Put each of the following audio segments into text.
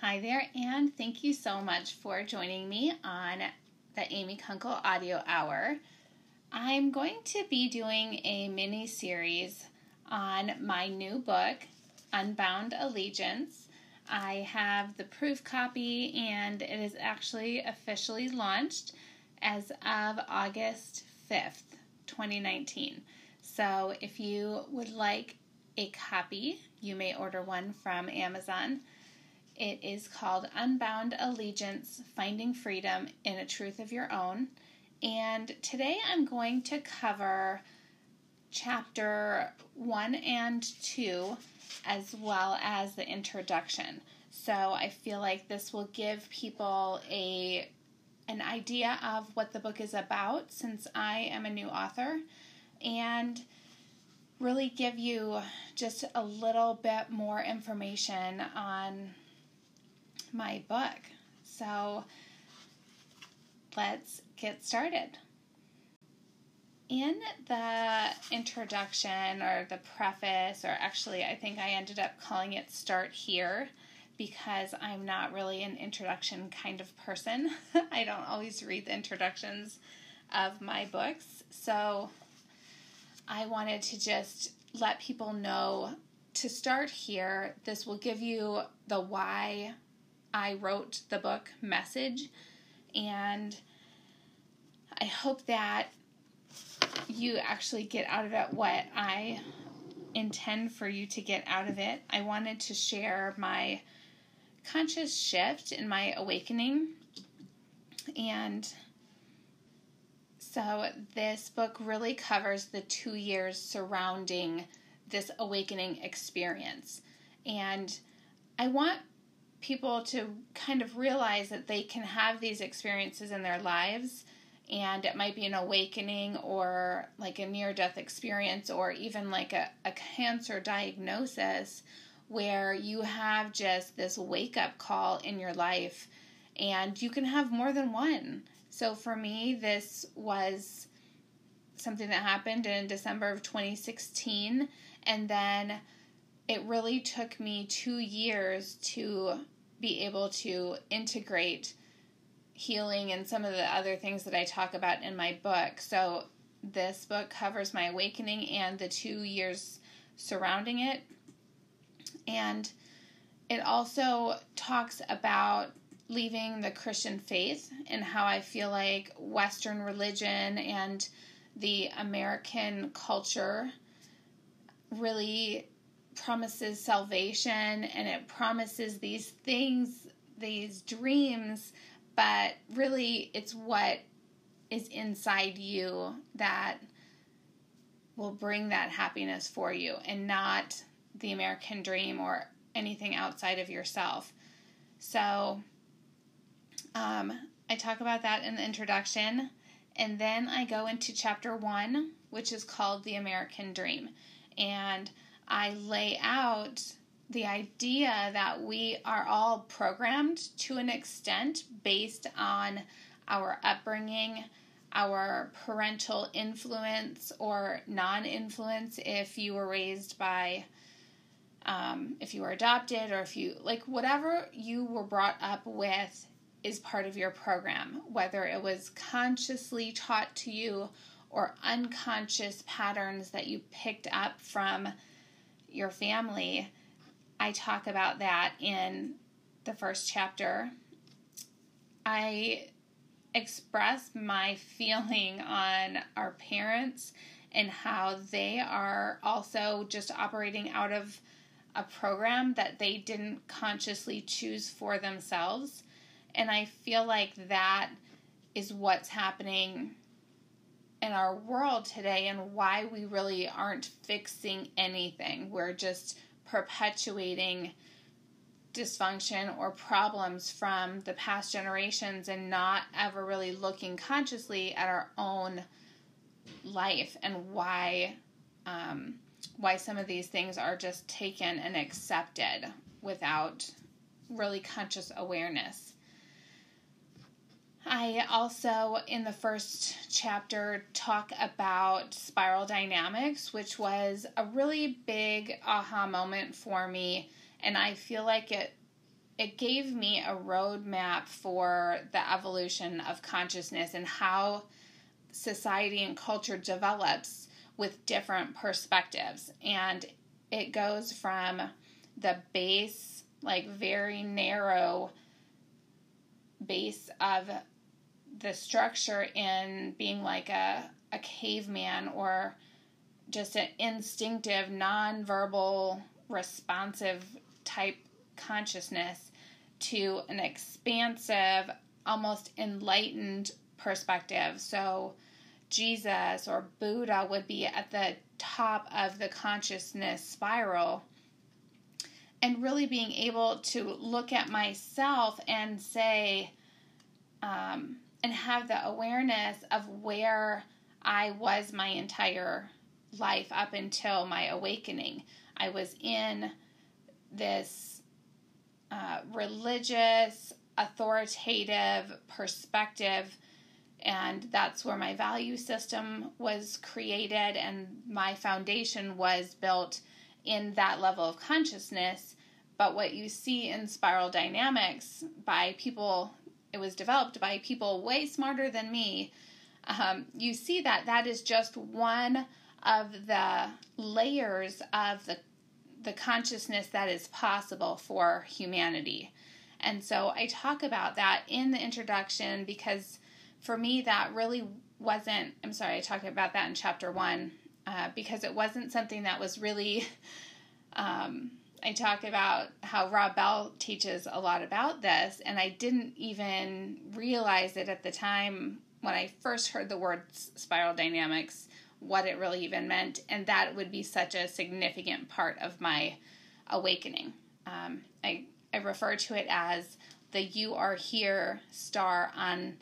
Hi there, and thank you so much for joining me on the Amy Kunkel Audio Hour. I'm going to be doing a mini series on my new book, Unbound Allegiance. I have the proof copy, and it is actually officially launched as of August 5th, 2019. So if you would like a copy, you may order one from Amazon. It is called Unbound Allegiance Finding Freedom in a Truth of Your Own. And today I'm going to cover chapter 1 and 2 as well as the introduction. So I feel like this will give people a an idea of what the book is about since I am a new author and really give you just a little bit more information on my book. So let's get started. In the introduction or the preface, or actually, I think I ended up calling it Start Here because I'm not really an introduction kind of person. I don't always read the introductions of my books. So I wanted to just let people know to start here. This will give you the why I wrote the book message, and I hope that you actually get out of it what I intend for you to get out of it. I wanted to share my conscious shift and my awakening, and so this book really covers the two years surrounding this awakening experience. And I want people to kind of realize that they can have these experiences in their lives and it might be an awakening or like a near death experience or even like a, a cancer diagnosis where you have just this wake up call in your life and you can have more than one. So for me, this was something that happened in December of 2016 and then it really took me two years to be able to integrate healing and some of the other things that I talk about in my book. So, this book covers my awakening and the two years surrounding it. And it also talks about leaving the Christian faith and how I feel like Western religion and the American culture really promises salvation and it promises these things, these dreams, but really it's what is inside you that will bring that happiness for you and not the American dream or anything outside of yourself. So, um, I talk about that in the introduction, and then I go into chapter one, which is called The American Dream. And I lay out the idea that we are all programmed to an extent based on our upbringing, our parental influence or non influence if you were raised by, um, if you were adopted, or if you, like, whatever you were brought up with is part of your program, whether it was consciously taught to you or unconscious patterns that you picked up from your family. I talk about that in the first chapter. I express my feeling on our parents and how they are also just operating out of a program that they didn't consciously choose for themselves. And I feel like that is what's happening in our world today and why we really aren't fixing anything. We're just perpetuating dysfunction or problems from the past generations and not ever really looking consciously at our own life and why um, why some of these things are just taken and accepted without really conscious awareness. I also, in the first chapter, talk about spiral dynamics, which was a really big aha moment for me. And I feel like it it gave me a roadmap for the evolution of consciousness and how society and culture develops with different perspectives. And it goes from the base, like very narrow base of the structure in being like a, a caveman or just an instinctive, non-verbal, responsive type consciousness to an expansive, almost enlightened perspective. So, Jesus or Buddha would be at the top of the consciousness spiral. And really being able to look at myself and say, um, and have the awareness of where I was my entire life up until my awakening. I was in this uh, religious, authoritative perspective, and that's where my value system was created, and my foundation was built in that level of consciousness. But what you see in spiral dynamics by people, it was developed by people way smarter than me. Um, you see that that is just one of the layers of the the consciousness that is possible for humanity. And so I talk about that in the introduction because for me that really wasn't I'm sorry, I talked about that in chapter 1 uh, because it wasn't something that was really um, I talk about how Rob Bell teaches a lot about this, and I didn't even realize it at the time when I first heard the word spiral dynamics what it really even meant, and that would be such a significant part of my awakening. Um, I, I refer to it as the You Are Here star on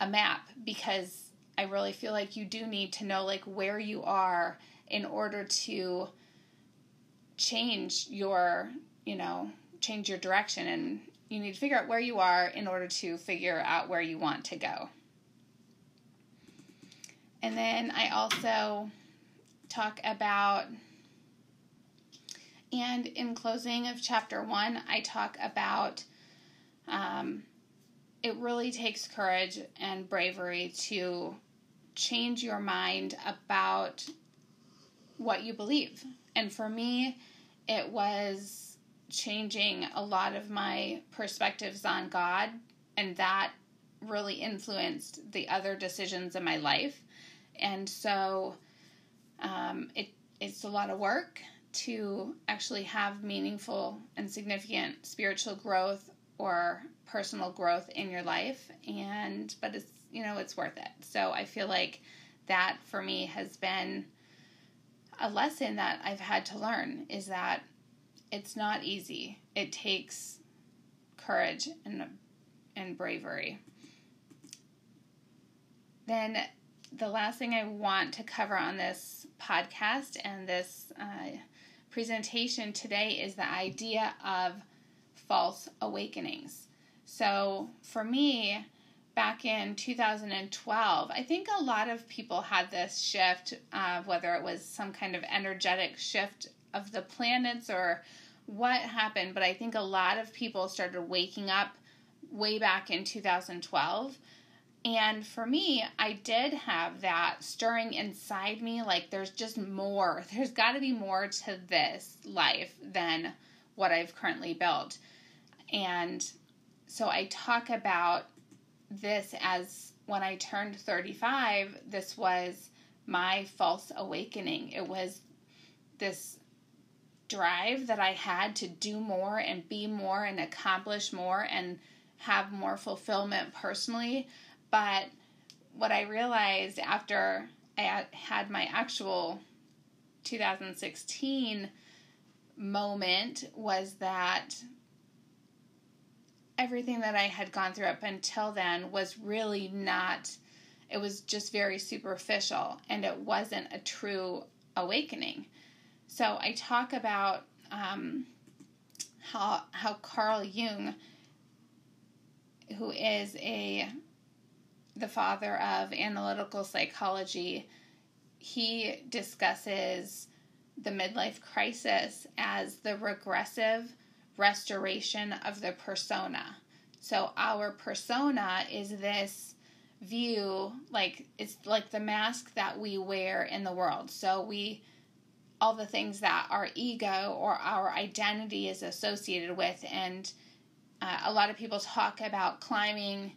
a map because I really feel like you do need to know like where you are in order to change your, you know, change your direction and you need to figure out where you are in order to figure out where you want to go. And then I also talk about, and in closing of chapter one, I talk about um, it really takes courage and bravery to change your mind about what you believe. And for me, it was changing a lot of my perspectives on God, and that really influenced the other decisions in my life. And so um, it, it's a lot of work to actually have meaningful and significant spiritual growth or personal growth in your life and but it's you know it's worth it so i feel like that for me has been a lesson that i've had to learn is that it's not easy it takes courage and and bravery then the last thing I want to cover on this podcast and this uh, presentation today is the idea of false awakenings. So, for me, back in 2012, I think a lot of people had this shift, uh, whether it was some kind of energetic shift of the planets or what happened, but I think a lot of people started waking up way back in 2012 and for me, I did have that stirring inside me like there's just more. There's got to be more to this life than what I've currently built. And so I talk about this as when I turned 35, this was my false awakening. It was this drive that I had to do more and be more and accomplish more and have more fulfillment personally but what I realized after I had my actual 2016 moment was that everything that I had gone through up until then was really not, it was just very superficial and it wasn't a true awakening. So I talk about um, how, how Carl Jung, who is a the father of analytical psychology, he discusses the midlife crisis as the regressive restoration of the persona. So our persona is this view like it's like the mask that we wear in the world. So we all the things that our ego or our identity is associated with and uh, a lot of people talk about climbing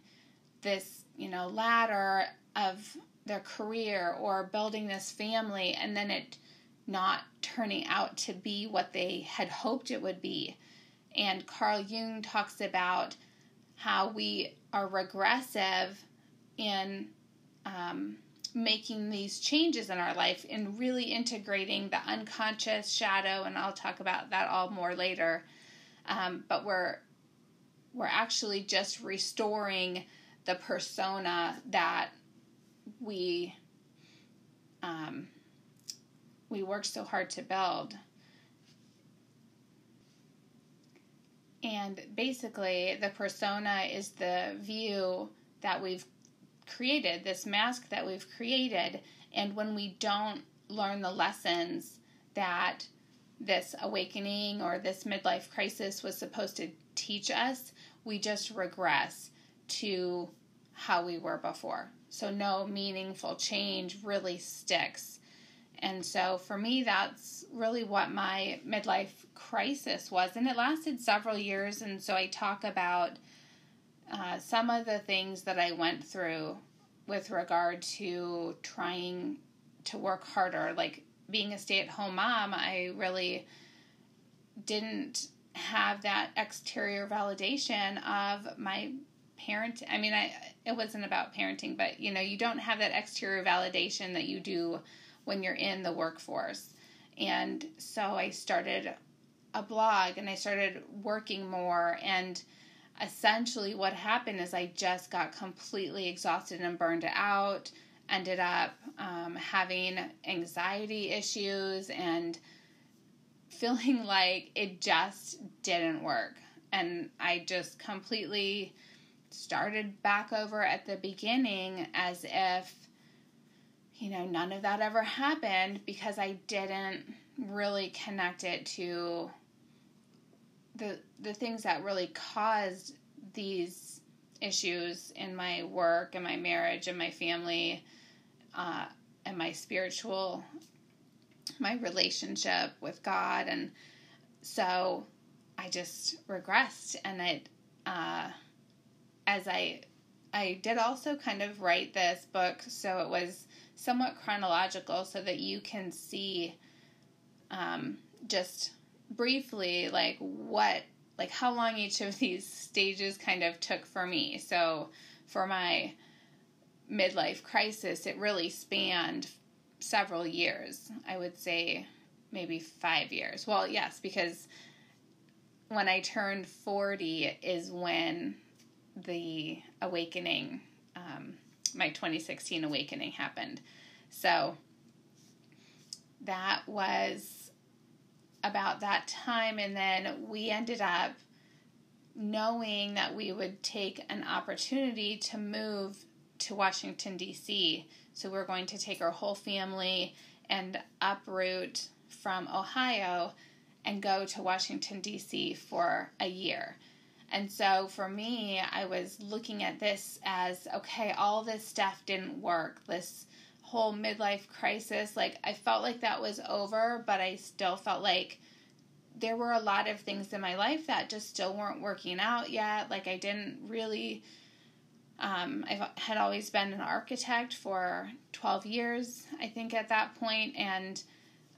this, you know, ladder of their career or building this family and then it not turning out to be what they had hoped it would be. And Carl Jung talks about how we are regressive in um, making these changes in our life and really integrating the unconscious shadow, and I'll talk about that all more later. Um, but we're we're actually just restoring the persona that we um, we worked so hard to build. And basically, the persona is the view that we've created, this mask that we've created. And when we don't learn the lessons that this awakening or this midlife crisis was supposed to teach us, we just regress to how we were before. So, no meaningful change really sticks. And so, for me, that's really what my midlife crisis was. And it lasted several years. And so, I talk about uh, some of the things that I went through with regard to trying to work harder. Like being a stay at home mom, I really didn't have that exterior validation of my parent i mean i it wasn't about parenting but you know you don't have that exterior validation that you do when you're in the workforce and so i started a blog and i started working more and essentially what happened is i just got completely exhausted and burned out ended up um, having anxiety issues and feeling like it just didn't work. And I just completely started back over at the beginning as if, you know, none of that ever happened because I didn't really connect it to the the things that really caused these issues in my work and my marriage and my family uh, and my spiritual my relationship with God. And so I just regressed. And it, uh, as I, I did also kind of write this book, so it was somewhat chronological so that you can see um, just briefly like what like how long each of these stages kind of took for me so for my midlife crisis it really spanned several years. I would say maybe five years. Well, yes, because when I turned 40 is when the awakening, um, my 2016 awakening happened. So that was about that time. And then we ended up knowing that we would take an opportunity to move to Washington, D.C. So we're going to take our whole family and uproot from Ohio and go to Washington, D.C. for a year. And so for me, I was looking at this as okay, all this stuff didn't work. This whole midlife crisis, like I felt like that was over, but I still felt like there were a lot of things in my life that just still weren't working out yet. Like I didn't really um, I had always been an architect for 12 years, I think, at that point, and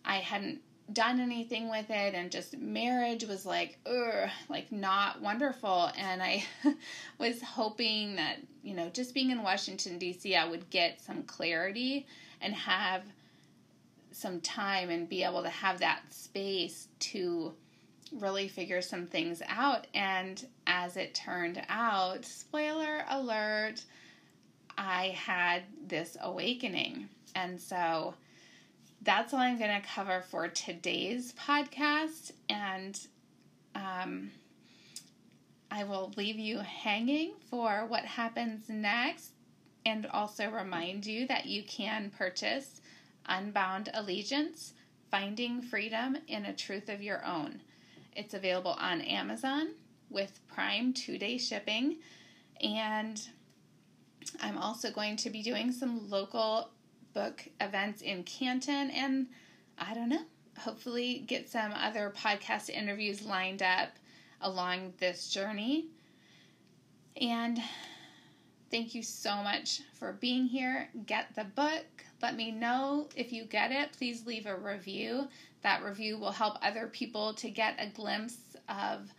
I hadn't done anything with it, and just marriage was like, ugh, like not wonderful. And I was hoping that, you know, just being in Washington, D.C., I would get some clarity and have some time and be able to have that space to really figure some things out. And as it turned out, spoiler alert, I had this awakening. And so that's all I'm going to cover for today's podcast. And um, I will leave you hanging for what happens next and also remind you that you can purchase Unbound Allegiance Finding Freedom in a Truth of Your Own. It's available on Amazon with Prime two day shipping. And I'm also going to be doing some local book events in Canton and I don't know, hopefully get some other podcast interviews lined up along this journey. And thank you so much for being here. Get the book. Let me know if you get it. Please leave a review. That review will help other people to get a glimpse of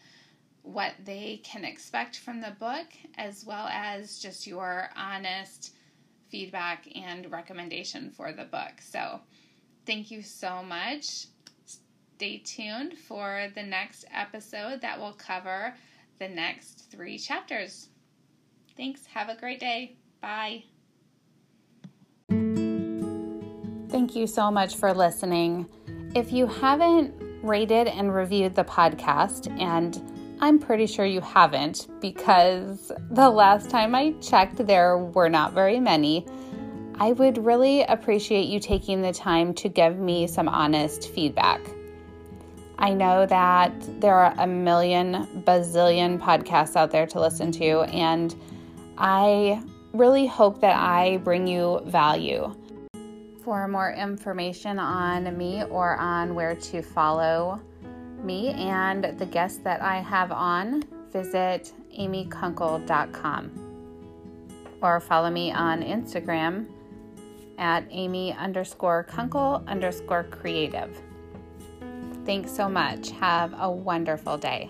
what they can expect from the book, as well as just your honest feedback and recommendation for the book. So, thank you so much. Stay tuned for the next episode that will cover the next three chapters. Thanks. Have a great day. Bye. Thank you so much for listening. If you haven't rated and reviewed the podcast, and I'm pretty sure you haven't because the last time I checked, there were not very many. I would really appreciate you taking the time to give me some honest feedback. I know that there are a million bazillion podcasts out there to listen to, and I really hope that I bring you value. For more information on me or on where to follow me and the guests that I have on, visit amykunkel.com or follow me on Instagram at amy underscore kunkel underscore creative. Thanks so much. Have a wonderful day.